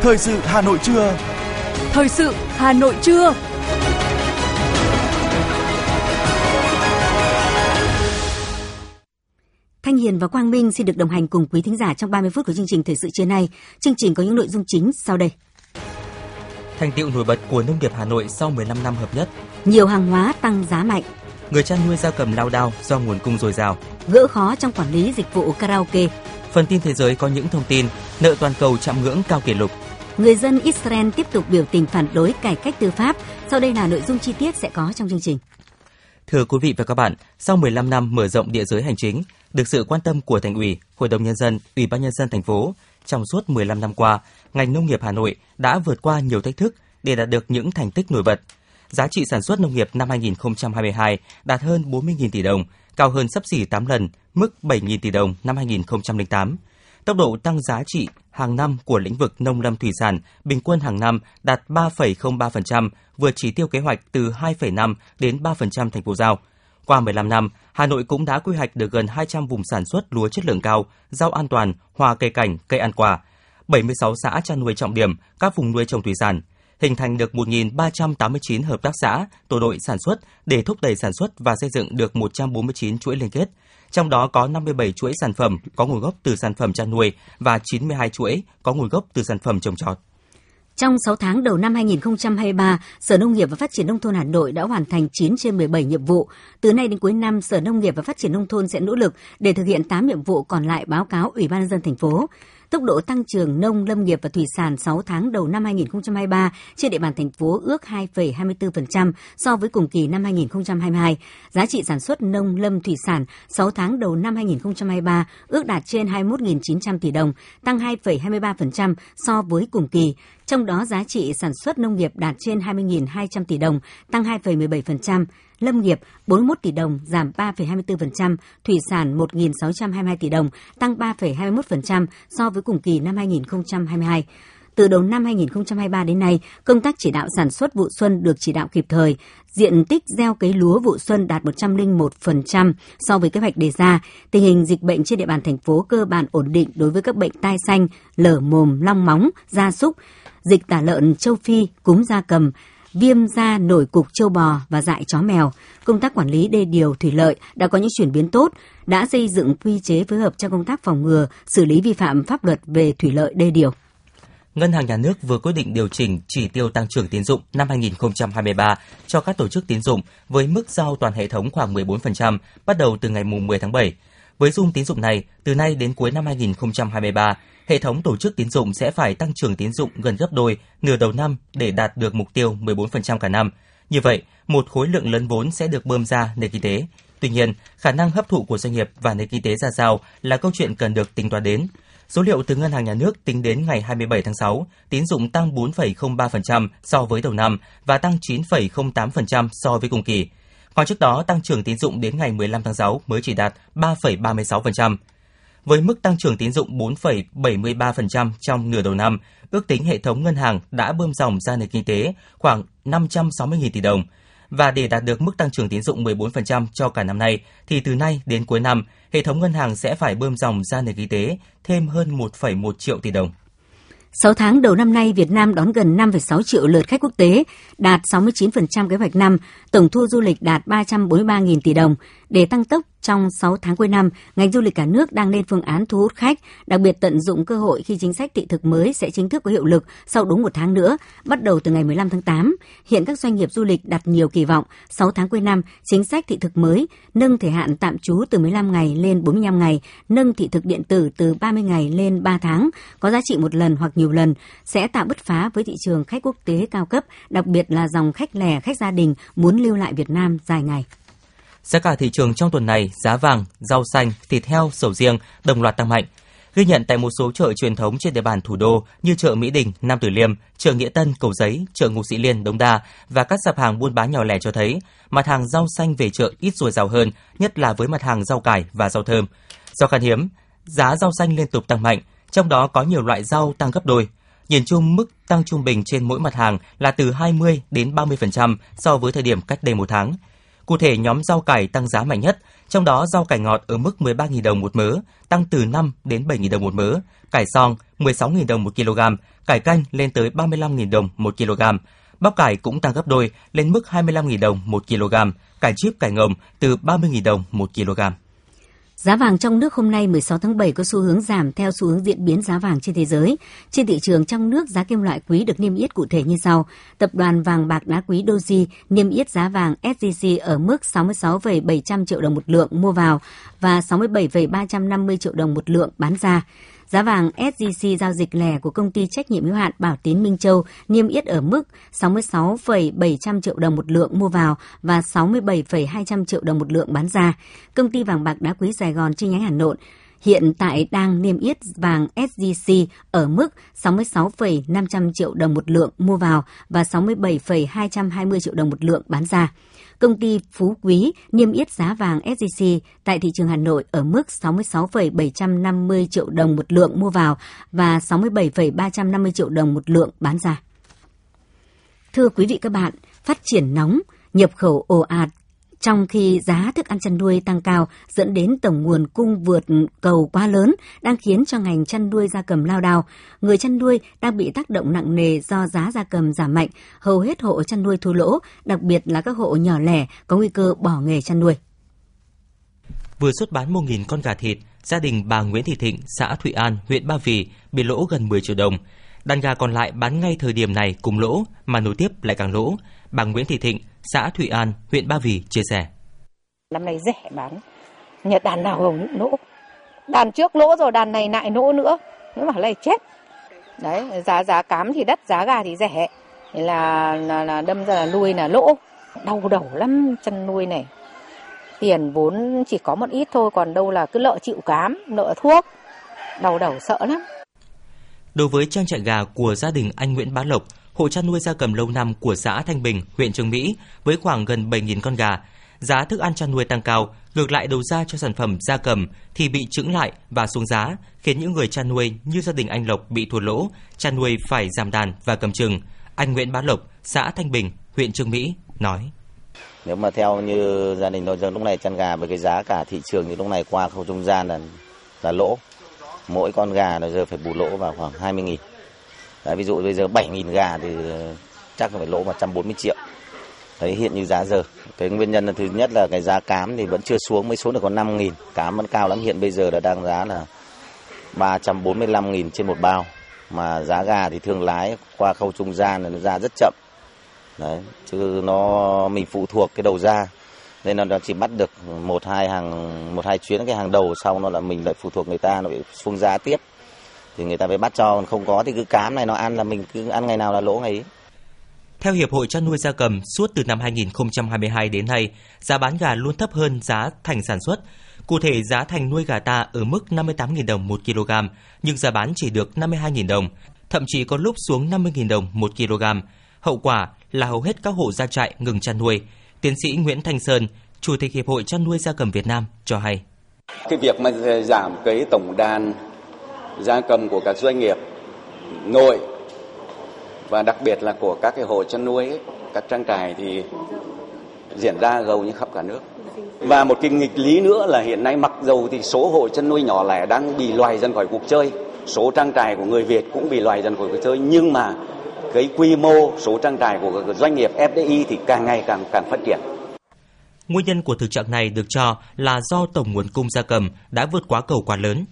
Thời sự Hà Nội trưa. Thời sự Hà Nội trưa. Thanh Hiền và Quang Minh xin được đồng hành cùng quý thính giả trong 30 phút của chương trình Thời sự trưa nay. Chương trình có những nội dung chính sau đây. Thành tiệu nổi bật của nông nghiệp Hà Nội sau 15 năm hợp nhất. Nhiều hàng hóa tăng giá mạnh. Người chăn nuôi gia cầm lao đao do nguồn cung dồi dào. Gỡ khó trong quản lý dịch vụ karaoke. Phần tin thế giới có những thông tin nợ toàn cầu chạm ngưỡng cao kỷ lục. Người dân Israel tiếp tục biểu tình phản đối cải cách tư pháp. Sau đây là nội dung chi tiết sẽ có trong chương trình. Thưa quý vị và các bạn, sau 15 năm mở rộng địa giới hành chính, được sự quan tâm của Thành ủy, Hội đồng nhân dân, Ủy ban nhân dân thành phố, trong suốt 15 năm qua, ngành nông nghiệp Hà Nội đã vượt qua nhiều thách thức để đạt được những thành tích nổi bật. Giá trị sản xuất nông nghiệp năm 2022 đạt hơn 40.000 tỷ đồng, cao hơn sấp xỉ 8 lần mức 7.000 tỷ đồng năm 2008. Tốc độ tăng giá trị hàng năm của lĩnh vực nông lâm thủy sản bình quân hàng năm đạt 3,03%, vượt chỉ tiêu kế hoạch từ 2,5 đến 3% thành phố giao. Qua 15 năm, Hà Nội cũng đã quy hoạch được gần 200 vùng sản xuất lúa chất lượng cao, rau an toàn, hoa cây cảnh, cây ăn quả, 76 xã chăn nuôi trọng điểm, các vùng nuôi trồng thủy sản, hình thành được 1.389 hợp tác xã, tổ đội sản xuất để thúc đẩy sản xuất và xây dựng được 149 chuỗi liên kết. Trong đó có 57 chuỗi sản phẩm có nguồn gốc từ sản phẩm chăn nuôi và 92 chuỗi có nguồn gốc từ sản phẩm trồng trọt. Trong 6 tháng đầu năm 2023, Sở Nông nghiệp và Phát triển Nông thôn Hà Nội đã hoàn thành 9 trên 17 nhiệm vụ. Từ nay đến cuối năm, Sở Nông nghiệp và Phát triển Nông thôn sẽ nỗ lực để thực hiện 8 nhiệm vụ còn lại báo cáo Ủy ban nhân dân thành phố. Tốc độ tăng trưởng nông lâm nghiệp và thủy sản 6 tháng đầu năm 2023 trên địa bàn thành phố ước 2,24% so với cùng kỳ năm 2022. Giá trị sản xuất nông lâm thủy sản 6 tháng đầu năm 2023 ước đạt trên 21.900 tỷ đồng, tăng 2,23% so với cùng kỳ. Trong đó giá trị sản xuất nông nghiệp đạt trên 20.200 tỷ đồng, tăng 2,17%, lâm nghiệp 41 tỷ đồng, giảm 3,24%, thủy sản 1.622 tỷ đồng, tăng 3,21% so với cùng kỳ năm 2022. Từ đầu năm 2023 đến nay, công tác chỉ đạo sản xuất vụ xuân được chỉ đạo kịp thời. Diện tích gieo cấy lúa vụ xuân đạt 101% so với kế hoạch đề ra. Tình hình dịch bệnh trên địa bàn thành phố cơ bản ổn định đối với các bệnh tai xanh, lở mồm, long móng, gia súc, dịch tả lợn châu Phi, cúm gia cầm, viêm da nổi cục châu bò và dại chó mèo. Công tác quản lý đê điều thủy lợi đã có những chuyển biến tốt, đã xây dựng quy chế phối hợp trong công tác phòng ngừa, xử lý vi phạm pháp luật về thủy lợi đê điều. Ngân hàng Nhà nước vừa quyết định điều chỉnh chỉ tiêu tăng trưởng tín dụng năm 2023 cho các tổ chức tín dụng với mức giao toàn hệ thống khoảng 14% bắt đầu từ ngày 10 tháng 7. Với dung tín dụng này, từ nay đến cuối năm 2023, hệ thống tổ chức tín dụng sẽ phải tăng trưởng tín dụng gần gấp đôi nửa đầu năm để đạt được mục tiêu 14% cả năm. Như vậy, một khối lượng lớn vốn sẽ được bơm ra nền kinh tế. Tuy nhiên, khả năng hấp thụ của doanh nghiệp và nền kinh tế ra sao là câu chuyện cần được tính toán đến. Số liệu từ Ngân hàng Nhà nước tính đến ngày 27 tháng 6, tín dụng tăng 4,03% so với đầu năm và tăng 9,08% so với cùng kỳ. Còn trước đó, tăng trưởng tín dụng đến ngày 15 tháng 6 mới chỉ đạt 3,36%. Với mức tăng trưởng tín dụng 4,73% trong nửa đầu năm, ước tính hệ thống ngân hàng đã bơm dòng ra nền kinh tế khoảng 560.000 tỷ đồng. Và để đạt được mức tăng trưởng tín dụng 14% cho cả năm nay, thì từ nay đến cuối năm, hệ thống ngân hàng sẽ phải bơm dòng ra nền kinh tế thêm hơn 1,1 triệu tỷ đồng. 6 tháng đầu năm nay, Việt Nam đón gần 5,6 triệu lượt khách quốc tế, đạt 69% kế hoạch năm, tổng thu du lịch đạt 343.000 tỷ đồng. Để tăng tốc trong 6 tháng cuối năm, ngành du lịch cả nước đang lên phương án thu hút khách, đặc biệt tận dụng cơ hội khi chính sách thị thực mới sẽ chính thức có hiệu lực sau đúng một tháng nữa, bắt đầu từ ngày 15 tháng 8. Hiện các doanh nghiệp du lịch đặt nhiều kỳ vọng 6 tháng cuối năm, chính sách thị thực mới nâng thời hạn tạm trú từ 15 ngày lên 45 ngày, nâng thị thực điện tử từ 30 ngày lên 3 tháng, có giá trị một lần hoặc nhiều lần, sẽ tạo bứt phá với thị trường khách quốc tế cao cấp, đặc biệt là dòng khách lẻ, khách gia đình muốn lưu lại Việt Nam dài ngày. Giá cả thị trường trong tuần này, giá vàng, rau xanh, thịt heo, sầu riêng đồng loạt tăng mạnh. Ghi nhận tại một số chợ truyền thống trên địa bàn thủ đô như chợ Mỹ Đình, Nam Tử Liêm, chợ Nghĩa Tân, Cầu Giấy, chợ Ngũ Sĩ Liên, Đống Đa và các sạp hàng buôn bán nhỏ lẻ cho thấy mặt hàng rau xanh về chợ ít dồi dào hơn, nhất là với mặt hàng rau cải và rau thơm. Do khan hiếm, giá rau xanh liên tục tăng mạnh, trong đó có nhiều loại rau tăng gấp đôi. Nhìn chung, mức tăng trung bình trên mỗi mặt hàng là từ 20 đến 30% so với thời điểm cách đây một tháng. Cụ thể, nhóm rau cải tăng giá mạnh nhất, trong đó rau cải ngọt ở mức 13.000 đồng một mớ, tăng từ 5 đến 7.000 đồng một mớ, cải song 16.000 đồng một kg, cải canh lên tới 35.000 đồng một kg. Bắp cải cũng tăng gấp đôi lên mức 25.000 đồng một kg, cải chip cải ngồng từ 30.000 đồng một kg. Giá vàng trong nước hôm nay 16 tháng 7 có xu hướng giảm theo xu hướng diễn biến giá vàng trên thế giới. Trên thị trường trong nước, giá kim loại quý được niêm yết cụ thể như sau. Tập đoàn vàng bạc đá quý Doji niêm yết giá vàng SJC ở mức 66,700 triệu đồng một lượng mua vào và 67,350 triệu đồng một lượng bán ra. Giá vàng SJC giao dịch lẻ của công ty trách nhiệm hữu hạn Bảo Tín Minh Châu niêm yết ở mức 66,700 triệu đồng một lượng mua vào và 67,200 triệu đồng một lượng bán ra. Công ty vàng bạc đá quý Sài Gòn chi nhánh Hà Nội hiện tại đang niêm yết vàng SJC ở mức 66,500 triệu đồng một lượng mua vào và 67,220 triệu đồng một lượng bán ra công ty Phú Quý niêm yết giá vàng SJC tại thị trường Hà Nội ở mức 66,750 triệu đồng một lượng mua vào và 67,350 triệu đồng một lượng bán ra. Thưa quý vị các bạn, phát triển nóng, nhập khẩu ồ ạt trong khi giá thức ăn chăn nuôi tăng cao dẫn đến tổng nguồn cung vượt cầu quá lớn đang khiến cho ngành chăn nuôi gia cầm lao đao. Người chăn nuôi đang bị tác động nặng nề do giá gia cầm giảm mạnh, hầu hết hộ chăn nuôi thua lỗ, đặc biệt là các hộ nhỏ lẻ có nguy cơ bỏ nghề chăn nuôi. Vừa xuất bán 1.000 con gà thịt, gia đình bà Nguyễn Thị Thịnh, xã Thụy An, huyện Ba Vì bị lỗ gần 10 triệu đồng. Đàn gà còn lại bán ngay thời điểm này cùng lỗ, mà nối tiếp lại càng lỗ. Bà Nguyễn Thị Thịnh, xã Thụy An, huyện Ba Vì chia sẻ. Năm nay rẻ bán, nhật đàn nào hầu những lỗ. Đàn trước lỗ rồi đàn này lại lỗ nữa, nếu mà lại chết. Đấy, giá giá cám thì đắt, giá gà thì rẻ. Thế là, là, là đâm ra là nuôi là lỗ. Đau đầu lắm chăn nuôi này. Tiền vốn chỉ có một ít thôi, còn đâu là cứ lợ chịu cám, nợ thuốc. Đau đầu sợ lắm. Đối với trang trại gà của gia đình anh Nguyễn Bá Lộc, hộ chăn nuôi gia cầm lâu năm của xã Thanh Bình, huyện Trường Mỹ với khoảng gần 7.000 con gà. Giá thức ăn chăn nuôi tăng cao, ngược lại đầu ra cho sản phẩm gia cầm thì bị trứng lại và xuống giá, khiến những người chăn nuôi như gia đình anh Lộc bị thua lỗ, chăn nuôi phải giảm đàn và cầm chừng. Anh Nguyễn Bá Lộc, xã Thanh Bình, huyện Trường Mỹ nói. Nếu mà theo như gia đình tôi dân lúc này chăn gà với cái giá cả thị trường như lúc này qua khâu trung gian là là lỗ. Mỗi con gà là giờ phải bù lỗ vào khoảng 20 nghìn. Đấy, ví dụ bây giờ 7.000 gà thì chắc chắc phải lỗ 140 triệu. Đấy hiện như giá giờ. Cái nguyên nhân là thứ nhất là cái giá cám thì vẫn chưa xuống mới xuống được còn 5.000. Cám vẫn cao lắm hiện bây giờ là đang giá là 345.000 trên một bao. Mà giá gà thì thương lái qua khâu trung gian là nó ra rất chậm. Đấy, chứ nó mình phụ thuộc cái đầu ra nên là nó chỉ bắt được một hai hàng một hai chuyến cái hàng đầu sau nó là mình lại phụ thuộc người ta nó bị xuống giá tiếp thì người ta phải bắt cho còn không có thì cứ cám này nó ăn là mình cứ ăn ngày nào là lỗ ngày ấy. Theo Hiệp hội chăn nuôi gia cầm, suốt từ năm 2022 đến nay, giá bán gà luôn thấp hơn giá thành sản xuất. Cụ thể, giá thành nuôi gà ta ở mức 58.000 đồng một kg, nhưng giá bán chỉ được 52.000 đồng, thậm chí có lúc xuống 50.000 đồng một kg. Hậu quả là hầu hết các hộ gia trại ngừng chăn nuôi. Tiến sĩ Nguyễn Thanh Sơn, Chủ tịch Hiệp hội chăn nuôi gia cầm Việt Nam cho hay. Cái việc mà giảm cái tổng đàn gia cầm của các doanh nghiệp nội và đặc biệt là của các cái hộ chăn nuôi ấy, các trang trại thì diễn ra gần như khắp cả nước. Và một cái nghịch lý nữa là hiện nay mặc dầu thì số hộ chăn nuôi nhỏ lẻ đang bị loài dần khỏi cuộc chơi, số trang trại của người Việt cũng bị loài dần khỏi cuộc chơi nhưng mà cái quy mô số trang trại của doanh nghiệp FDI thì càng ngày càng càng phát triển. Nguyên nhân của thực trạng này được cho là do tổng nguồn cung gia cầm đã vượt quá cầu quá lớn.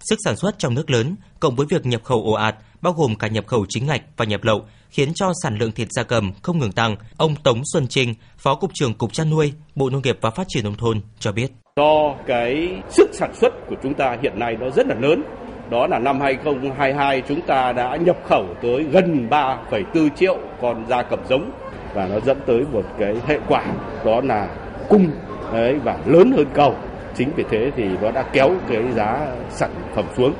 Sức sản xuất trong nước lớn, cộng với việc nhập khẩu ồ ạt, bao gồm cả nhập khẩu chính ngạch và nhập lậu, khiến cho sản lượng thịt gia cầm không ngừng tăng. Ông Tống Xuân Trinh, Phó Cục trưởng Cục Chăn nuôi, Bộ Nông nghiệp và Phát triển Nông thôn cho biết. Do cái sức sản xuất của chúng ta hiện nay nó rất là lớn, đó là năm 2022 chúng ta đã nhập khẩu tới gần 3,4 triệu con gia cầm giống và nó dẫn tới một cái hệ quả đó là cung đấy và lớn hơn cầu chính vì thế thì nó đã kéo cái giá sản phẩm xuống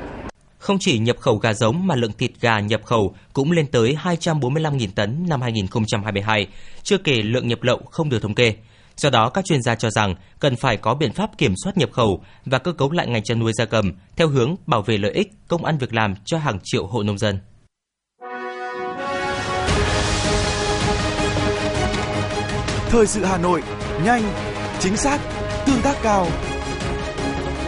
không chỉ nhập khẩu gà giống mà lượng thịt gà nhập khẩu cũng lên tới 245.000 tấn năm 2022, chưa kể lượng nhập lậu không được thống kê. Do đó, các chuyên gia cho rằng cần phải có biện pháp kiểm soát nhập khẩu và cơ cấu lại ngành chăn nuôi gia cầm theo hướng bảo vệ lợi ích, công ăn việc làm cho hàng triệu hộ nông dân. Thời sự Hà Nội, nhanh, chính xác, tương tác cao.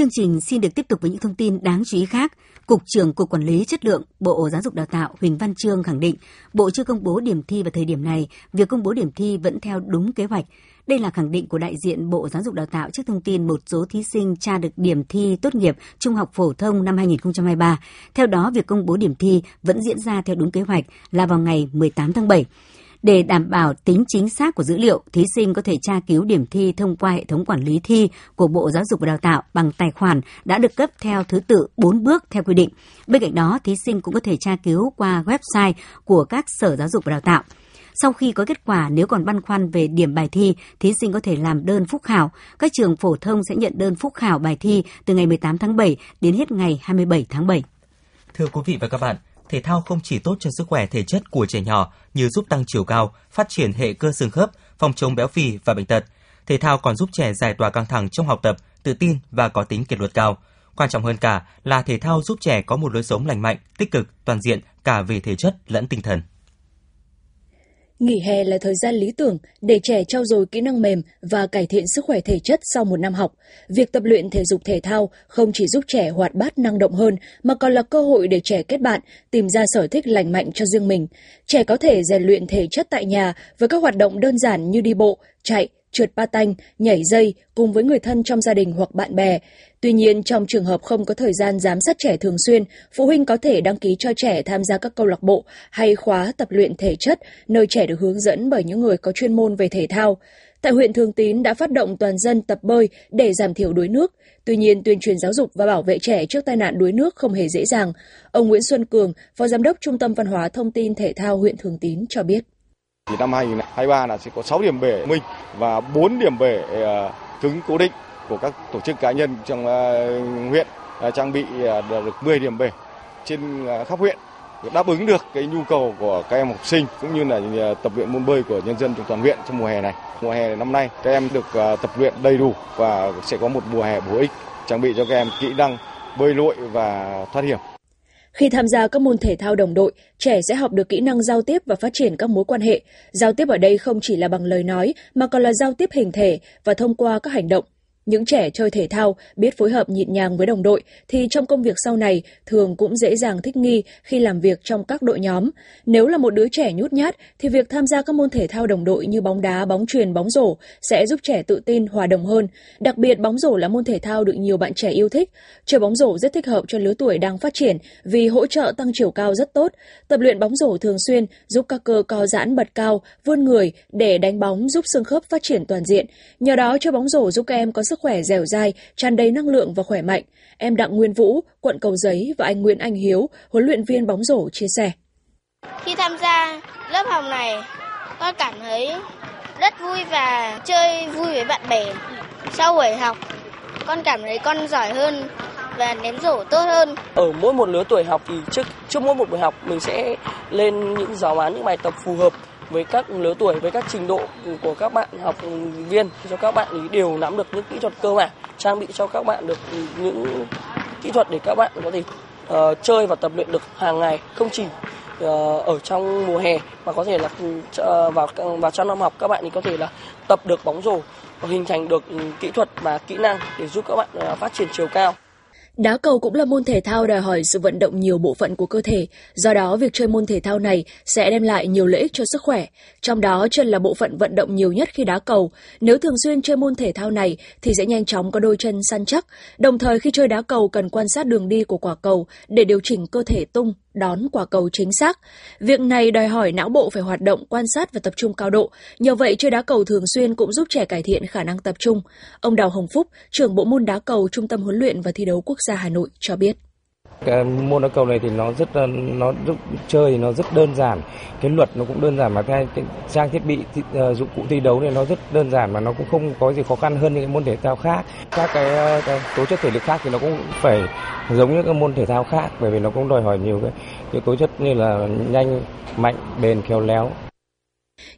Chương trình xin được tiếp tục với những thông tin đáng chú ý khác. Cục trưởng Cục Quản lý Chất lượng Bộ Giáo dục Đào tạo Huỳnh Văn Trương khẳng định Bộ chưa công bố điểm thi vào thời điểm này, việc công bố điểm thi vẫn theo đúng kế hoạch. Đây là khẳng định của đại diện Bộ Giáo dục Đào tạo trước thông tin một số thí sinh tra được điểm thi tốt nghiệp trung học phổ thông năm 2023. Theo đó, việc công bố điểm thi vẫn diễn ra theo đúng kế hoạch là vào ngày 18 tháng 7. Để đảm bảo tính chính xác của dữ liệu, thí sinh có thể tra cứu điểm thi thông qua hệ thống quản lý thi của Bộ Giáo dục và Đào tạo bằng tài khoản đã được cấp theo thứ tự 4 bước theo quy định. Bên cạnh đó, thí sinh cũng có thể tra cứu qua website của các sở giáo dục và đào tạo. Sau khi có kết quả, nếu còn băn khoăn về điểm bài thi, thí sinh có thể làm đơn phúc khảo. Các trường phổ thông sẽ nhận đơn phúc khảo bài thi từ ngày 18 tháng 7 đến hết ngày 27 tháng 7. Thưa quý vị và các bạn, thể thao không chỉ tốt cho sức khỏe thể chất của trẻ nhỏ như giúp tăng chiều cao, phát triển hệ cơ xương khớp, phòng chống béo phì và bệnh tật. Thể thao còn giúp trẻ giải tỏa căng thẳng trong học tập, tự tin và có tính kỷ luật cao. Quan trọng hơn cả là thể thao giúp trẻ có một lối sống lành mạnh, tích cực, toàn diện cả về thể chất lẫn tinh thần. Nghỉ hè là thời gian lý tưởng để trẻ trau dồi kỹ năng mềm và cải thiện sức khỏe thể chất sau một năm học. Việc tập luyện thể dục thể thao không chỉ giúp trẻ hoạt bát năng động hơn mà còn là cơ hội để trẻ kết bạn, tìm ra sở thích lành mạnh cho riêng mình. Trẻ có thể rèn luyện thể chất tại nhà với các hoạt động đơn giản như đi bộ, chạy, trượt ba tanh, nhảy dây cùng với người thân trong gia đình hoặc bạn bè. Tuy nhiên, trong trường hợp không có thời gian giám sát trẻ thường xuyên, phụ huynh có thể đăng ký cho trẻ tham gia các câu lạc bộ hay khóa tập luyện thể chất, nơi trẻ được hướng dẫn bởi những người có chuyên môn về thể thao. Tại huyện Thường Tín đã phát động toàn dân tập bơi để giảm thiểu đuối nước. Tuy nhiên, tuyên truyền giáo dục và bảo vệ trẻ trước tai nạn đuối nước không hề dễ dàng. Ông Nguyễn Xuân Cường, Phó Giám đốc Trung tâm Văn hóa Thông tin Thể thao huyện Thường Tín cho biết. Thì năm 2023 là sẽ có 6 điểm bể minh và 4 điểm bể ờ, cứng cố định của các tổ chức cá nhân trong ờ, huyện ờ, trang bị được 10 điểm bể trên khắp huyện đáp ứng được cái nhu cầu của các em học sinh cũng như là tập luyện môn bơi của nhân dân trong toàn huyện trong mùa hè này. Mùa hè năm nay các em được tập luyện đầy đủ và sẽ có một mùa hè bổ ích, trang bị cho các em kỹ năng, bơi lội và thoát hiểm. Khi tham gia các môn thể thao đồng đội, trẻ sẽ học được kỹ năng giao tiếp và phát triển các mối quan hệ. Giao tiếp ở đây không chỉ là bằng lời nói mà còn là giao tiếp hình thể và thông qua các hành động. Những trẻ chơi thể thao biết phối hợp nhịp nhàng với đồng đội thì trong công việc sau này thường cũng dễ dàng thích nghi khi làm việc trong các đội nhóm. Nếu là một đứa trẻ nhút nhát thì việc tham gia các môn thể thao đồng đội như bóng đá, bóng truyền, bóng rổ sẽ giúp trẻ tự tin, hòa đồng hơn. Đặc biệt bóng rổ là môn thể thao được nhiều bạn trẻ yêu thích. Chơi bóng rổ rất thích hợp cho lứa tuổi đang phát triển vì hỗ trợ tăng chiều cao rất tốt. Tập luyện bóng rổ thường xuyên giúp các cơ co giãn bật cao, vươn người để đánh bóng giúp xương khớp phát triển toàn diện. Nhờ đó chơi bóng rổ giúp các em có sức khỏe dẻo dai, tràn đầy năng lượng và khỏe mạnh. Em Đặng Nguyên Vũ, quận Cầu Giấy và anh Nguyễn Anh Hiếu, huấn luyện viên bóng rổ chia sẻ. Khi tham gia lớp học này, con cảm thấy rất vui và chơi vui với bạn bè. Sau buổi học, con cảm thấy con giỏi hơn và ném rổ tốt hơn. Ở mỗi một lứa tuổi học thì trước trước mỗi một buổi học mình sẽ lên những giáo án những bài tập phù hợp với các lứa tuổi với các trình độ của các bạn học viên cho các bạn ý đều nắm được những kỹ thuật cơ bản trang bị cho các bạn được những kỹ thuật để các bạn có thể uh, chơi và tập luyện được hàng ngày. Không chỉ uh, ở trong mùa hè mà có thể là uh, vào vào trong năm học các bạn thì có thể là tập được bóng rổ và hình thành được kỹ thuật và kỹ năng để giúp các bạn uh, phát triển chiều cao. Đá cầu cũng là môn thể thao đòi hỏi sự vận động nhiều bộ phận của cơ thể, do đó việc chơi môn thể thao này sẽ đem lại nhiều lợi ích cho sức khỏe. Trong đó chân là bộ phận vận động nhiều nhất khi đá cầu. Nếu thường xuyên chơi môn thể thao này thì sẽ nhanh chóng có đôi chân săn chắc. Đồng thời khi chơi đá cầu cần quan sát đường đi của quả cầu để điều chỉnh cơ thể tung, đón quả cầu chính xác. Việc này đòi hỏi não bộ phải hoạt động, quan sát và tập trung cao độ. Nhờ vậy, chơi đá cầu thường xuyên cũng giúp trẻ cải thiện khả năng tập trung. Ông Đào Hồng Phúc, trưởng bộ môn đá cầu Trung tâm huấn luyện và thi đấu quốc gia Hà Nội cho biết. Cái môn đá cầu này thì nó rất nó rất, chơi nó rất đơn giản, cái luật nó cũng đơn giản mà cái, trang thiết bị uh, dụng cụ thi đấu này nó rất đơn giản mà nó cũng không có gì khó khăn hơn những cái môn thể thao khác. Các cái, ờ, cái tố chất thể lực khác thì nó cũng phải giống như các môn thể thao khác bởi vì nó cũng đòi hỏi nhiều cái, cái tố chất như là nhanh, mạnh, bền, khéo léo.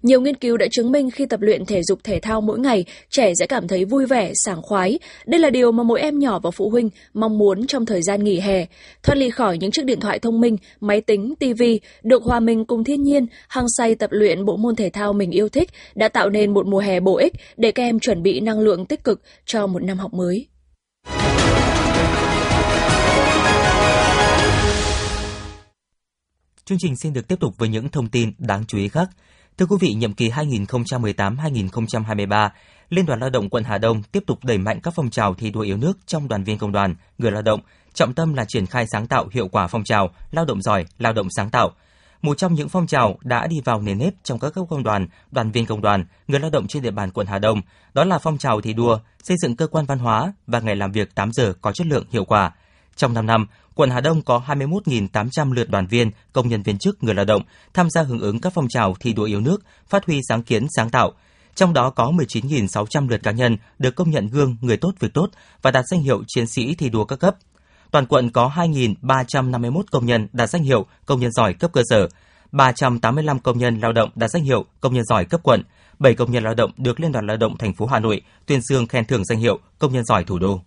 Nhiều nghiên cứu đã chứng minh khi tập luyện thể dục thể thao mỗi ngày, trẻ sẽ cảm thấy vui vẻ, sảng khoái. Đây là điều mà mỗi em nhỏ và phụ huynh mong muốn trong thời gian nghỉ hè. Thoát ly khỏi những chiếc điện thoại thông minh, máy tính, TV, được hòa mình cùng thiên nhiên, hăng say tập luyện bộ môn thể thao mình yêu thích đã tạo nên một mùa hè bổ ích để các em chuẩn bị năng lượng tích cực cho một năm học mới. Chương trình xin được tiếp tục với những thông tin đáng chú ý khác. Thưa quý vị, nhiệm kỳ 2018-2023, Liên đoàn Lao động quận Hà Đông tiếp tục đẩy mạnh các phong trào thi đua yêu nước trong đoàn viên công đoàn, người lao động, trọng tâm là triển khai sáng tạo hiệu quả phong trào lao động giỏi, lao động sáng tạo. Một trong những phong trào đã đi vào nền nếp trong các cấp công đoàn, đoàn viên công đoàn, người lao động trên địa bàn quận Hà Đông, đó là phong trào thi đua xây dựng cơ quan văn hóa và ngày làm việc 8 giờ có chất lượng hiệu quả. Trong 5 năm, quận Hà Đông có 21.800 lượt đoàn viên, công nhân viên chức, người lao động tham gia hưởng ứng các phong trào thi đua yêu nước, phát huy sáng kiến sáng tạo. Trong đó có 19.600 lượt cá nhân được công nhận gương người tốt việc tốt và đạt danh hiệu chiến sĩ thi đua các cấp. Toàn quận có 2.351 công nhân đạt danh hiệu công nhân giỏi cấp cơ sở, 385 công nhân lao động đạt danh hiệu công nhân giỏi cấp quận, 7 công nhân lao động được Liên đoàn Lao động thành phố Hà Nội tuyên dương khen thưởng danh hiệu công nhân giỏi thủ đô.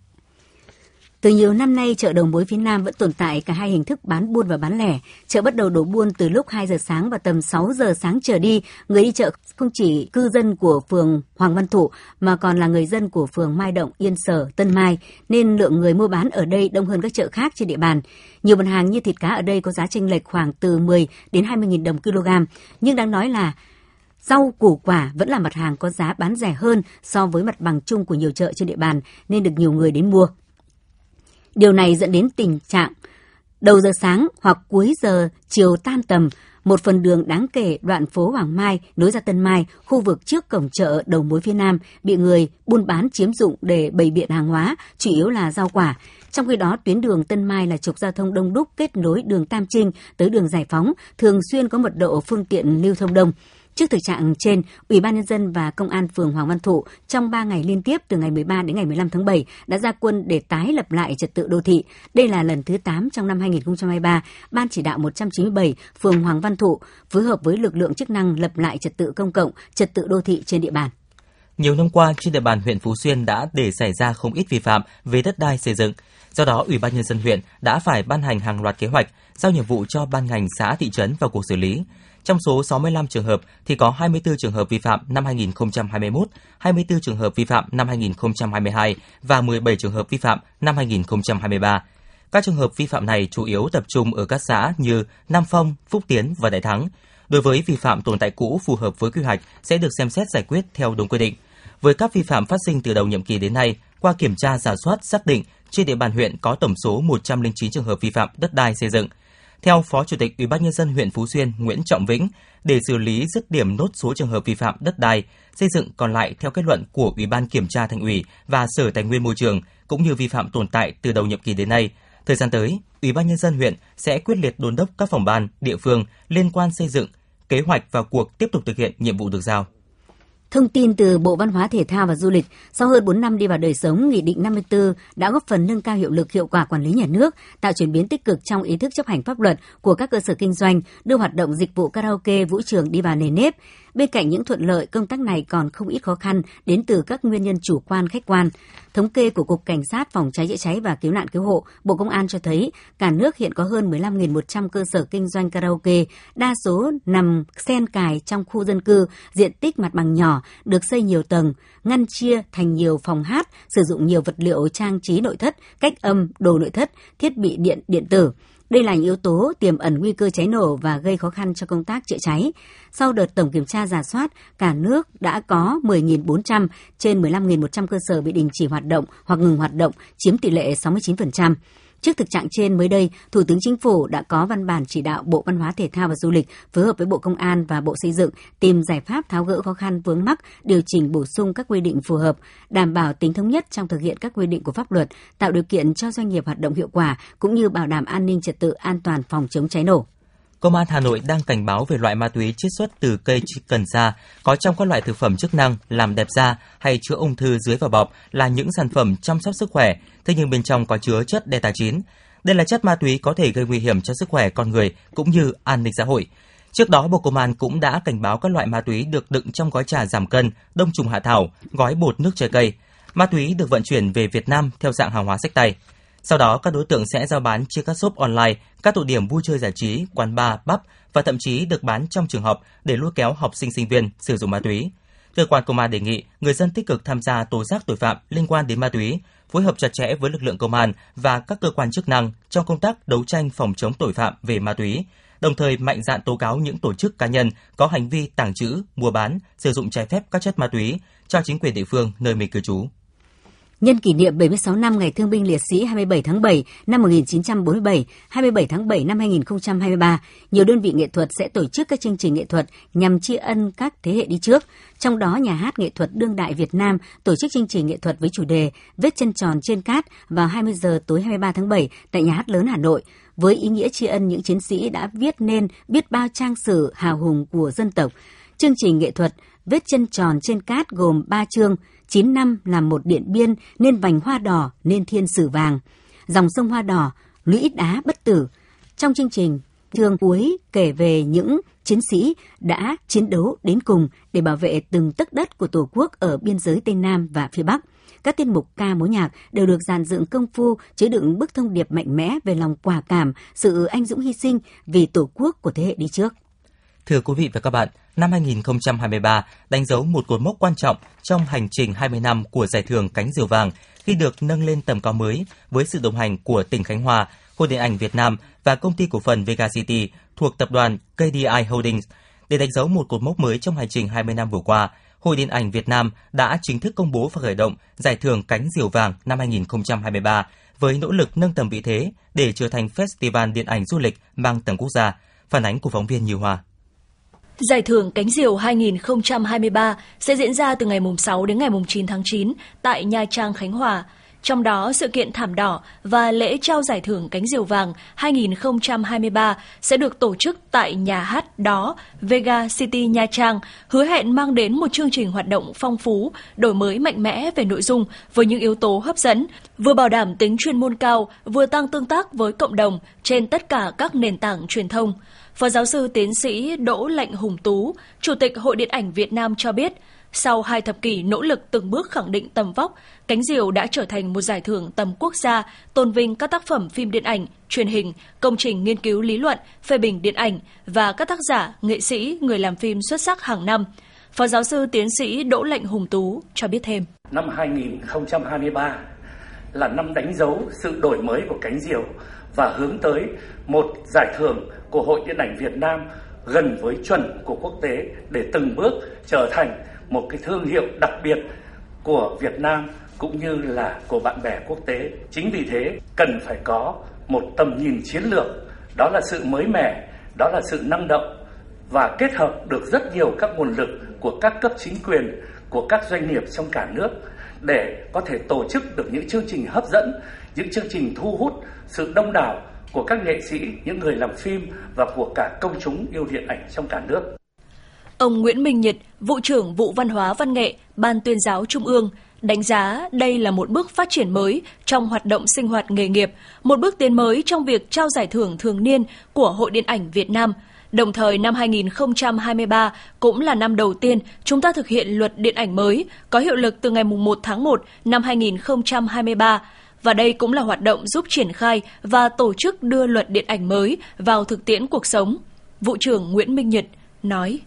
Từ nhiều năm nay, chợ đầu mối phía Nam vẫn tồn tại cả hai hình thức bán buôn và bán lẻ. Chợ bắt đầu đổ buôn từ lúc 2 giờ sáng và tầm 6 giờ sáng trở đi. Người đi chợ không chỉ cư dân của phường Hoàng Văn Thụ mà còn là người dân của phường Mai Động, Yên Sở, Tân Mai, nên lượng người mua bán ở đây đông hơn các chợ khác trên địa bàn. Nhiều mặt hàng như thịt cá ở đây có giá chênh lệch khoảng từ 10 đến 20 000 đồng kg. Nhưng đáng nói là Rau củ quả vẫn là mặt hàng có giá bán rẻ hơn so với mặt bằng chung của nhiều chợ trên địa bàn nên được nhiều người đến mua. Điều này dẫn đến tình trạng đầu giờ sáng hoặc cuối giờ chiều tan tầm, một phần đường đáng kể đoạn phố Hoàng Mai nối ra Tân Mai, khu vực trước cổng chợ đầu mối phía Nam bị người buôn bán chiếm dụng để bày biện hàng hóa, chủ yếu là rau quả. Trong khi đó, tuyến đường Tân Mai là trục giao thông đông đúc kết nối đường Tam Trinh tới đường Giải Phóng, thường xuyên có mật độ phương tiện lưu thông đông. Trước thực trạng trên, Ủy ban nhân dân và Công an phường Hoàng Văn Thụ trong 3 ngày liên tiếp từ ngày 13 đến ngày 15 tháng 7 đã ra quân để tái lập lại trật tự đô thị. Đây là lần thứ 8 trong năm 2023, Ban chỉ đạo 197 phường Hoàng Văn Thụ phối hợp với lực lượng chức năng lập lại trật tự công cộng, trật tự đô thị trên địa bàn. Nhiều năm qua, trên địa bàn huyện Phú Xuyên đã để xảy ra không ít vi phạm về đất đai xây dựng. Do đó, Ủy ban nhân dân huyện đã phải ban hành hàng loạt kế hoạch, giao nhiệm vụ cho ban ngành xã thị trấn vào cuộc xử lý. Trong số 65 trường hợp thì có 24 trường hợp vi phạm năm 2021, 24 trường hợp vi phạm năm 2022 và 17 trường hợp vi phạm năm 2023. Các trường hợp vi phạm này chủ yếu tập trung ở các xã như Nam Phong, Phúc Tiến và Đại Thắng. Đối với vi phạm tồn tại cũ phù hợp với quy hoạch sẽ được xem xét giải quyết theo đúng quy định. Với các vi phạm phát sinh từ đầu nhiệm kỳ đến nay, qua kiểm tra giả soát xác định trên địa bàn huyện có tổng số 109 trường hợp vi phạm đất đai xây dựng – theo Phó Chủ tịch Ủy ban nhân dân huyện Phú Xuyên Nguyễn Trọng Vĩnh, để xử lý dứt điểm nốt số trường hợp vi phạm đất đai, xây dựng còn lại theo kết luận của Ủy ban Kiểm tra Thành ủy và Sở Tài nguyên Môi trường cũng như vi phạm tồn tại từ đầu nhiệm kỳ đến nay. Thời gian tới, Ủy ban nhân dân huyện sẽ quyết liệt đôn đốc các phòng ban, địa phương liên quan xây dựng kế hoạch vào cuộc tiếp tục thực hiện nhiệm vụ được giao. Thông tin từ Bộ Văn hóa Thể thao và Du lịch, sau hơn 4 năm đi vào đời sống, Nghị định 54 đã góp phần nâng cao hiệu lực hiệu quả quản lý nhà nước, tạo chuyển biến tích cực trong ý thức chấp hành pháp luật của các cơ sở kinh doanh, đưa hoạt động dịch vụ karaoke, vũ trường đi vào nền nếp. Bên cạnh những thuận lợi, công tác này còn không ít khó khăn đến từ các nguyên nhân chủ quan khách quan. Thống kê của Cục Cảnh sát Phòng cháy chữa cháy và Cứu nạn Cứu hộ, Bộ Công an cho thấy cả nước hiện có hơn 15.100 cơ sở kinh doanh karaoke, đa số nằm xen cài trong khu dân cư, diện tích mặt bằng nhỏ, được xây nhiều tầng, ngăn chia thành nhiều phòng hát, sử dụng nhiều vật liệu trang trí nội thất, cách âm, đồ nội thất, thiết bị điện điện tử. Đây là những yếu tố tiềm ẩn nguy cơ cháy nổ và gây khó khăn cho công tác chữa cháy. Sau đợt tổng kiểm tra giả soát, cả nước đã có 10.400 trên 15.100 cơ sở bị đình chỉ hoạt động hoặc ngừng hoạt động, chiếm tỷ lệ 69%. Trước thực trạng trên mới đây, Thủ tướng Chính phủ đã có văn bản chỉ đạo Bộ Văn hóa Thể thao và Du lịch phối hợp với Bộ Công an và Bộ Xây dựng tìm giải pháp tháo gỡ khó khăn vướng mắc, điều chỉnh bổ sung các quy định phù hợp, đảm bảo tính thống nhất trong thực hiện các quy định của pháp luật, tạo điều kiện cho doanh nghiệp hoạt động hiệu quả cũng như bảo đảm an ninh trật tự an toàn phòng chống cháy nổ. Công an Hà Nội đang cảnh báo về loại ma túy chiết xuất từ cây cần sa có trong các loại thực phẩm chức năng làm đẹp da hay chữa ung thư dưới vỏ bọc là những sản phẩm chăm sóc sức khỏe, thế nhưng bên trong có chứa chất delta 9. Đây là chất ma túy có thể gây nguy hiểm cho sức khỏe con người cũng như an ninh xã hội. Trước đó, Bộ Công an cũng đã cảnh báo các loại ma túy được đựng trong gói trà giảm cân, đông trùng hạ thảo, gói bột nước trái cây. Ma túy được vận chuyển về Việt Nam theo dạng hàng hóa sách tay. Sau đó, các đối tượng sẽ giao bán trên các shop online, các tụ điểm vui chơi giải trí, quán bar, pub và thậm chí được bán trong trường học để lôi kéo học sinh sinh viên sử dụng ma túy. Cơ quan công an đề nghị người dân tích cực tham gia tố giác tội phạm liên quan đến ma túy, phối hợp chặt chẽ với lực lượng công an và các cơ quan chức năng trong công tác đấu tranh phòng chống tội phạm về ma túy, đồng thời mạnh dạn tố cáo những tổ chức cá nhân có hành vi tàng trữ, mua bán, sử dụng trái phép các chất ma túy cho chính quyền địa phương nơi mình cư trú. Nhân kỷ niệm 76 năm Ngày Thương binh Liệt sĩ 27 tháng 7 năm 1947, 27 tháng 7 năm 2023, nhiều đơn vị nghệ thuật sẽ tổ chức các chương trình nghệ thuật nhằm tri ân các thế hệ đi trước. Trong đó, Nhà hát Nghệ thuật Đương đại Việt Nam tổ chức chương trình nghệ thuật với chủ đề Vết chân tròn trên cát vào 20 giờ tối 23 tháng 7 tại Nhà hát lớn Hà Nội với ý nghĩa tri ân những chiến sĩ đã viết nên biết bao trang sử hào hùng của dân tộc. Chương trình nghệ thuật Vết chân tròn trên cát gồm 3 chương, 9 năm làm một điện biên nên vành hoa đỏ nên thiên sử vàng. Dòng sông hoa đỏ, lũy đá bất tử. Trong chương trình, chương cuối kể về những chiến sĩ đã chiến đấu đến cùng để bảo vệ từng tấc đất của Tổ quốc ở biên giới Tây Nam và phía Bắc. Các tiết mục ca mối nhạc đều được dàn dựng công phu, chứa đựng bức thông điệp mạnh mẽ về lòng quả cảm, sự anh dũng hy sinh vì Tổ quốc của thế hệ đi trước. Thưa quý vị và các bạn, năm 2023 đánh dấu một cột mốc quan trọng trong hành trình 20 năm của giải thưởng Cánh Diều Vàng khi được nâng lên tầm cao mới với sự đồng hành của tỉnh Khánh Hòa, Hội Điện ảnh Việt Nam và công ty cổ phần Vega City thuộc tập đoàn KDI Holdings. Để đánh dấu một cột mốc mới trong hành trình 20 năm vừa qua, Hội Điện ảnh Việt Nam đã chính thức công bố và khởi động giải thưởng Cánh Diều Vàng năm 2023 với nỗ lực nâng tầm vị thế để trở thành festival điện ảnh du lịch mang tầm quốc gia. Phản ánh của phóng viên Như Hoa. Giải thưởng Cánh Diều 2023 sẽ diễn ra từ ngày 6 đến ngày 9 tháng 9 tại Nha Trang, Khánh Hòa. Trong đó, sự kiện Thảm Đỏ và lễ trao giải thưởng Cánh Diều Vàng 2023 sẽ được tổ chức tại nhà hát đó Vega City Nha Trang, hứa hẹn mang đến một chương trình hoạt động phong phú, đổi mới mạnh mẽ về nội dung với những yếu tố hấp dẫn, vừa bảo đảm tính chuyên môn cao, vừa tăng tương tác với cộng đồng trên tất cả các nền tảng truyền thông. Phó giáo sư tiến sĩ Đỗ Lệnh Hùng Tú, Chủ tịch Hội Điện ảnh Việt Nam cho biết, sau hai thập kỷ nỗ lực từng bước khẳng định tầm vóc, Cánh Diều đã trở thành một giải thưởng tầm quốc gia, tôn vinh các tác phẩm phim điện ảnh, truyền hình, công trình nghiên cứu lý luận, phê bình điện ảnh và các tác giả, nghệ sĩ, người làm phim xuất sắc hàng năm. Phó giáo sư tiến sĩ Đỗ Lệnh Hùng Tú cho biết thêm. Năm 2023 là năm đánh dấu sự đổi mới của Cánh Diều và hướng tới một giải thưởng của Hội Điện ảnh Việt Nam gần với chuẩn của quốc tế để từng bước trở thành một cái thương hiệu đặc biệt của Việt Nam cũng như là của bạn bè quốc tế. Chính vì thế cần phải có một tầm nhìn chiến lược, đó là sự mới mẻ, đó là sự năng động và kết hợp được rất nhiều các nguồn lực của các cấp chính quyền, của các doanh nghiệp trong cả nước để có thể tổ chức được những chương trình hấp dẫn, những chương trình thu hút sự đông đảo của các nghệ sĩ, những người làm phim và của cả công chúng yêu điện ảnh trong cả nước. Ông Nguyễn Minh Nhật, vụ trưởng vụ văn hóa văn nghệ, Ban tuyên giáo Trung ương, đánh giá đây là một bước phát triển mới trong hoạt động sinh hoạt nghề nghiệp, một bước tiến mới trong việc trao giải thưởng thường niên của Hội Điện ảnh Việt Nam. Đồng thời năm 2023 cũng là năm đầu tiên chúng ta thực hiện luật điện ảnh mới có hiệu lực từ ngày 1 tháng 1 năm 2023 và đây cũng là hoạt động giúp triển khai và tổ chức đưa luật điện ảnh mới vào thực tiễn cuộc sống. Vụ trưởng Nguyễn Minh Nhật nói.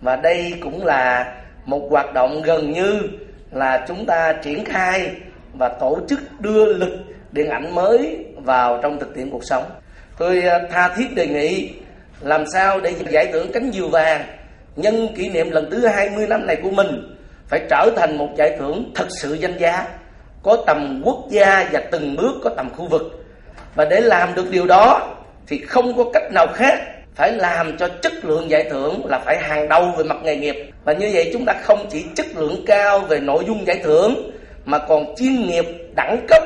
Và đây cũng là một hoạt động gần như là chúng ta triển khai và tổ chức đưa lực điện ảnh mới vào trong thực tiễn cuộc sống. Tôi à, tha thiết đề nghị làm sao để giải thưởng cánh diều vàng nhân kỷ niệm lần thứ 20 năm này của mình phải trở thành một giải thưởng thật sự danh giá, có tầm quốc gia và từng bước có tầm khu vực Và để làm được điều đó thì không có cách nào khác phải làm cho chất lượng giải thưởng là phải hàng đầu về mặt nghề nghiệp. Và như vậy chúng ta không chỉ chất lượng cao về nội dung giải thưởng, mà còn chuyên nghiệp đẳng cấp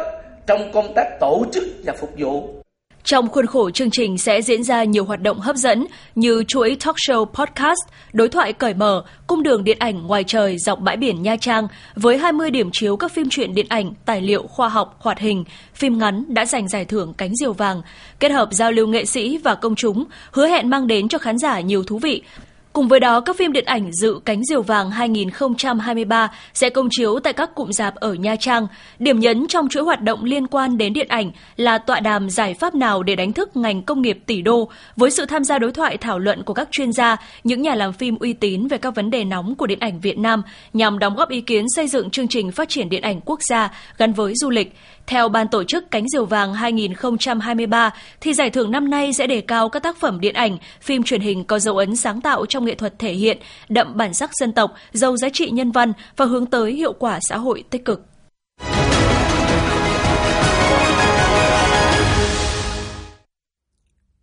trong công tác tổ chức và phục vụ trong khuôn khổ chương trình sẽ diễn ra nhiều hoạt động hấp dẫn như chuỗi talk show podcast, đối thoại cởi mở, cung đường điện ảnh ngoài trời dọc bãi biển Nha Trang với 20 điểm chiếu các phim truyện điện ảnh, tài liệu khoa học, hoạt hình, phim ngắn đã giành giải thưởng cánh diều vàng, kết hợp giao lưu nghệ sĩ và công chúng, hứa hẹn mang đến cho khán giả nhiều thú vị. Cùng với đó, các phim điện ảnh dự cánh diều vàng 2023 sẽ công chiếu tại các cụm rạp ở Nha Trang. Điểm nhấn trong chuỗi hoạt động liên quan đến điện ảnh là tọa đàm giải pháp nào để đánh thức ngành công nghiệp tỷ đô, với sự tham gia đối thoại thảo luận của các chuyên gia, những nhà làm phim uy tín về các vấn đề nóng của điện ảnh Việt Nam nhằm đóng góp ý kiến xây dựng chương trình phát triển điện ảnh quốc gia gắn với du lịch. Theo ban tổ chức Cánh Diều Vàng 2023, thì giải thưởng năm nay sẽ đề cao các tác phẩm điện ảnh, phim truyền hình có dấu ấn sáng tạo trong nghệ thuật thể hiện, đậm bản sắc dân tộc, giàu giá trị nhân văn và hướng tới hiệu quả xã hội tích cực.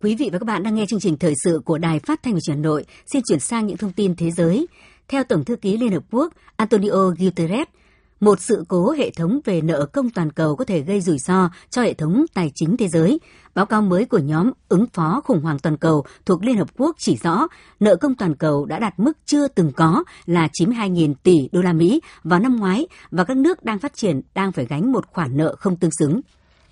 Quý vị và các bạn đang nghe chương trình thời sự của Đài Phát thanh và Truyền hình Nội. Xin chuyển sang những thông tin thế giới. Theo Tổng thư ký Liên Hợp Quốc Antonio Guterres, một sự cố hệ thống về nợ công toàn cầu có thể gây rủi ro cho hệ thống tài chính thế giới. Báo cáo mới của nhóm ứng phó khủng hoảng toàn cầu thuộc Liên Hợp Quốc chỉ rõ nợ công toàn cầu đã đạt mức chưa từng có là 92.000 tỷ đô la Mỹ vào năm ngoái và các nước đang phát triển đang phải gánh một khoản nợ không tương xứng.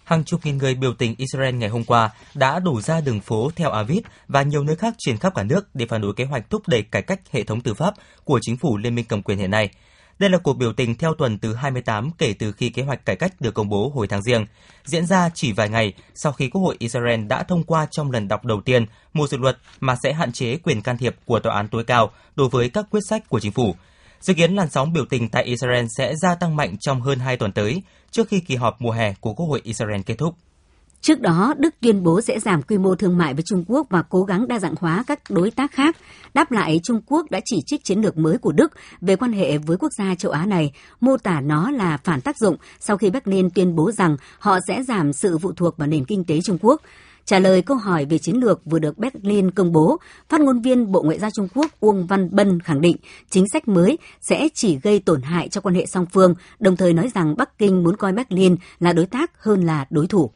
Hàng chục nghìn người biểu tình Israel ngày hôm qua đã đổ ra đường phố theo Aviv và nhiều nơi khác trên khắp cả nước để phản đối kế hoạch thúc đẩy cải cách hệ thống tư pháp của chính phủ Liên minh cầm quyền hiện nay – đây là cuộc biểu tình theo tuần thứ 28 kể từ khi kế hoạch cải cách được công bố hồi tháng riêng, diễn ra chỉ vài ngày sau khi Quốc hội Israel đã thông qua trong lần đọc đầu tiên một dự luật mà sẽ hạn chế quyền can thiệp của tòa án tối cao đối với các quyết sách của chính phủ. Dự kiến làn sóng biểu tình tại Israel sẽ gia tăng mạnh trong hơn 2 tuần tới, trước khi kỳ họp mùa hè của Quốc hội Israel kết thúc. Trước đó, Đức tuyên bố sẽ giảm quy mô thương mại với Trung Quốc và cố gắng đa dạng hóa các đối tác khác. Đáp lại, Trung Quốc đã chỉ trích chiến lược mới của Đức về quan hệ với quốc gia châu Á này, mô tả nó là phản tác dụng sau khi Berlin tuyên bố rằng họ sẽ giảm sự phụ thuộc vào nền kinh tế Trung Quốc. Trả lời câu hỏi về chiến lược vừa được Berlin công bố, phát ngôn viên Bộ Ngoại giao Trung Quốc Uông Văn Bân khẳng định chính sách mới sẽ chỉ gây tổn hại cho quan hệ song phương, đồng thời nói rằng Bắc Kinh muốn coi Berlin là đối tác hơn là đối thủ.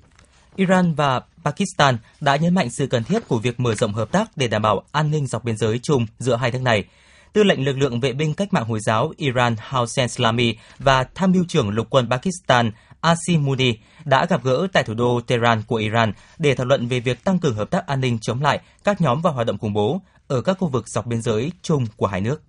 Iran và Pakistan đã nhấn mạnh sự cần thiết của việc mở rộng hợp tác để đảm bảo an ninh dọc biên giới chung giữa hai nước này. Tư lệnh lực lượng vệ binh cách mạng Hồi giáo Iran Hossein Salami và tham mưu trưởng lục quân Pakistan Asim Muni đã gặp gỡ tại thủ đô Tehran của Iran để thảo luận về việc tăng cường hợp tác an ninh chống lại các nhóm và hoạt động khủng bố ở các khu vực dọc biên giới chung của hai nước.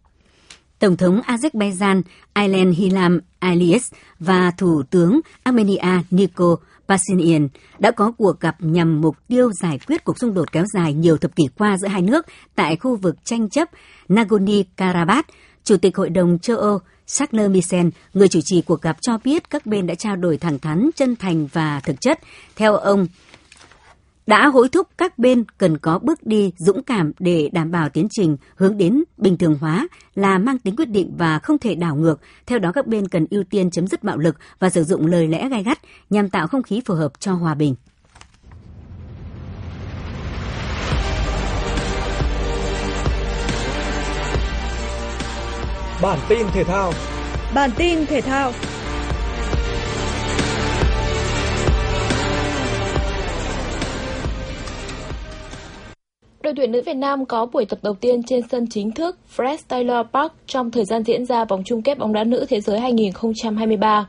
Tổng thống Azerbaijan Ailen Hilam Aliyev và Thủ tướng Armenia Nikol Pashinyan đã có cuộc gặp nhằm mục tiêu giải quyết cuộc xung đột kéo dài nhiều thập kỷ qua giữa hai nước tại khu vực tranh chấp Nagorno-Karabakh. Chủ tịch Hội đồng châu Âu Charles Michel, người chủ trì cuộc gặp cho biết các bên đã trao đổi thẳng thắn, chân thành và thực chất. Theo ông, đã hối thúc các bên cần có bước đi dũng cảm để đảm bảo tiến trình hướng đến bình thường hóa là mang tính quyết định và không thể đảo ngược. Theo đó các bên cần ưu tiên chấm dứt bạo lực và sử dụng lời lẽ gai gắt nhằm tạo không khí phù hợp cho hòa bình. Bản tin thể thao Bản tin thể thao Đội tuyển nữ Việt Nam có buổi tập đầu tiên trên sân chính thức Fred Taylor Park trong thời gian diễn ra vòng chung kết bóng đá nữ thế giới 2023.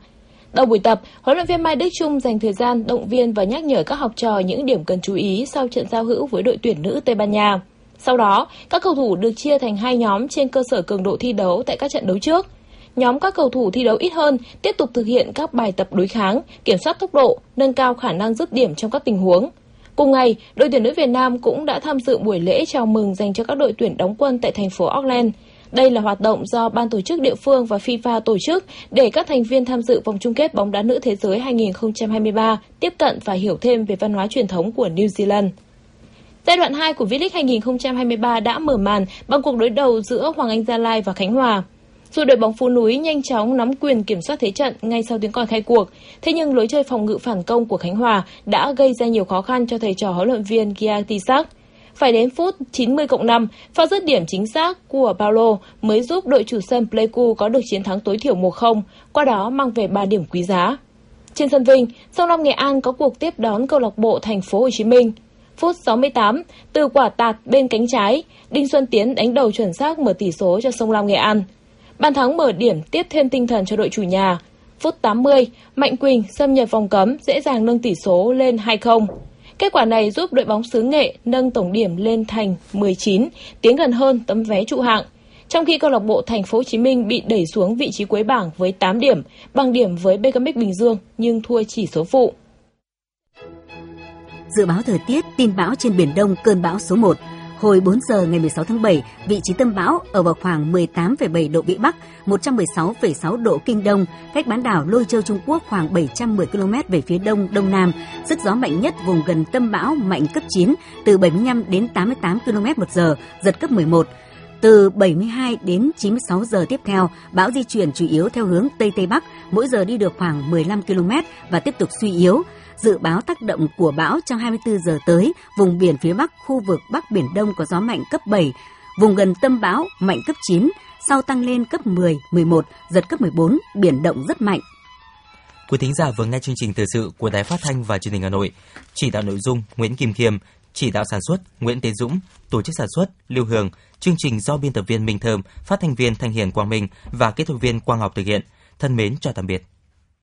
Đầu buổi tập, huấn luyện viên Mai Đức Trung dành thời gian động viên và nhắc nhở các học trò những điểm cần chú ý sau trận giao hữu với đội tuyển nữ Tây Ban Nha. Sau đó, các cầu thủ được chia thành hai nhóm trên cơ sở cường độ thi đấu tại các trận đấu trước. Nhóm các cầu thủ thi đấu ít hơn tiếp tục thực hiện các bài tập đối kháng, kiểm soát tốc độ, nâng cao khả năng dứt điểm trong các tình huống. Cùng ngày, đội tuyển nữ Việt Nam cũng đã tham dự buổi lễ chào mừng dành cho các đội tuyển đóng quân tại thành phố Auckland. Đây là hoạt động do ban tổ chức địa phương và FIFA tổ chức để các thành viên tham dự vòng chung kết bóng đá nữ thế giới 2023 tiếp cận và hiểu thêm về văn hóa truyền thống của New Zealand. Giai đoạn 2 của V-League 2023 đã mở màn bằng cuộc đối đầu giữa Hoàng Anh Gia Lai và Khánh Hòa. Dù đội bóng Phú Núi nhanh chóng nắm quyền kiểm soát thế trận ngay sau tiếng còi khai cuộc, thế nhưng lối chơi phòng ngự phản công của Khánh Hòa đã gây ra nhiều khó khăn cho thầy trò huấn luyện viên Gia Tisak. Phải đến phút 90 cộng 5, pha dứt điểm chính xác của Paulo mới giúp đội chủ sân Pleiku có được chiến thắng tối thiểu 1-0, qua đó mang về 3 điểm quý giá. Trên sân Vinh, Sông Lam Nghệ An có cuộc tiếp đón câu lạc bộ Thành phố Hồ Chí Minh. Phút 68, từ quả tạt bên cánh trái, Đinh Xuân Tiến đánh đầu chuẩn xác mở tỷ số cho Sông Lam Nghệ An. Bàn thắng mở điểm tiếp thêm tinh thần cho đội chủ nhà. Phút 80, Mạnh Quỳnh xâm nhập vòng cấm dễ dàng nâng tỷ số lên 2-0. Kết quả này giúp đội bóng xứ Nghệ nâng tổng điểm lên thành 19, tiến gần hơn tấm vé trụ hạng. Trong khi câu lạc bộ Thành phố Hồ Chí Minh bị đẩy xuống vị trí cuối bảng với 8 điểm, bằng điểm với BKMX Bình Dương nhưng thua chỉ số phụ. Dự báo thời tiết, tin bão trên Biển Đông cơn bão số 1. Hồi 4 giờ ngày 16 tháng 7, vị trí tâm bão ở vào khoảng 18,7 độ Vĩ Bắc, 116,6 độ Kinh Đông, cách bán đảo Lôi Châu Trung Quốc khoảng 710 km về phía đông đông nam. Sức gió mạnh nhất vùng gần tâm bão mạnh cấp 9, từ 75 đến 88 km một giờ, giật cấp 11. Từ 72 đến 96 giờ tiếp theo, bão di chuyển chủ yếu theo hướng Tây Tây Bắc, mỗi giờ đi được khoảng 15 km và tiếp tục suy yếu. Dự báo tác động của bão trong 24 giờ tới, vùng biển phía Bắc, khu vực Bắc Biển Đông có gió mạnh cấp 7, vùng gần tâm bão mạnh cấp 9, sau tăng lên cấp 10, 11, giật cấp 14, biển động rất mạnh. Quý thính giả vừa nghe chương trình thời sự của Đài Phát thanh và Truyền hình Hà Nội. Chỉ đạo nội dung Nguyễn Kim Khiêm, chỉ đạo sản xuất Nguyễn Tiến Dũng, tổ chức sản xuất Lưu hường chương trình do biên tập viên Minh Thơm, phát thanh viên Thanh Hiền Quang Minh và kỹ thuật viên Quang Ngọc thực hiện. Thân mến chào tạm biệt.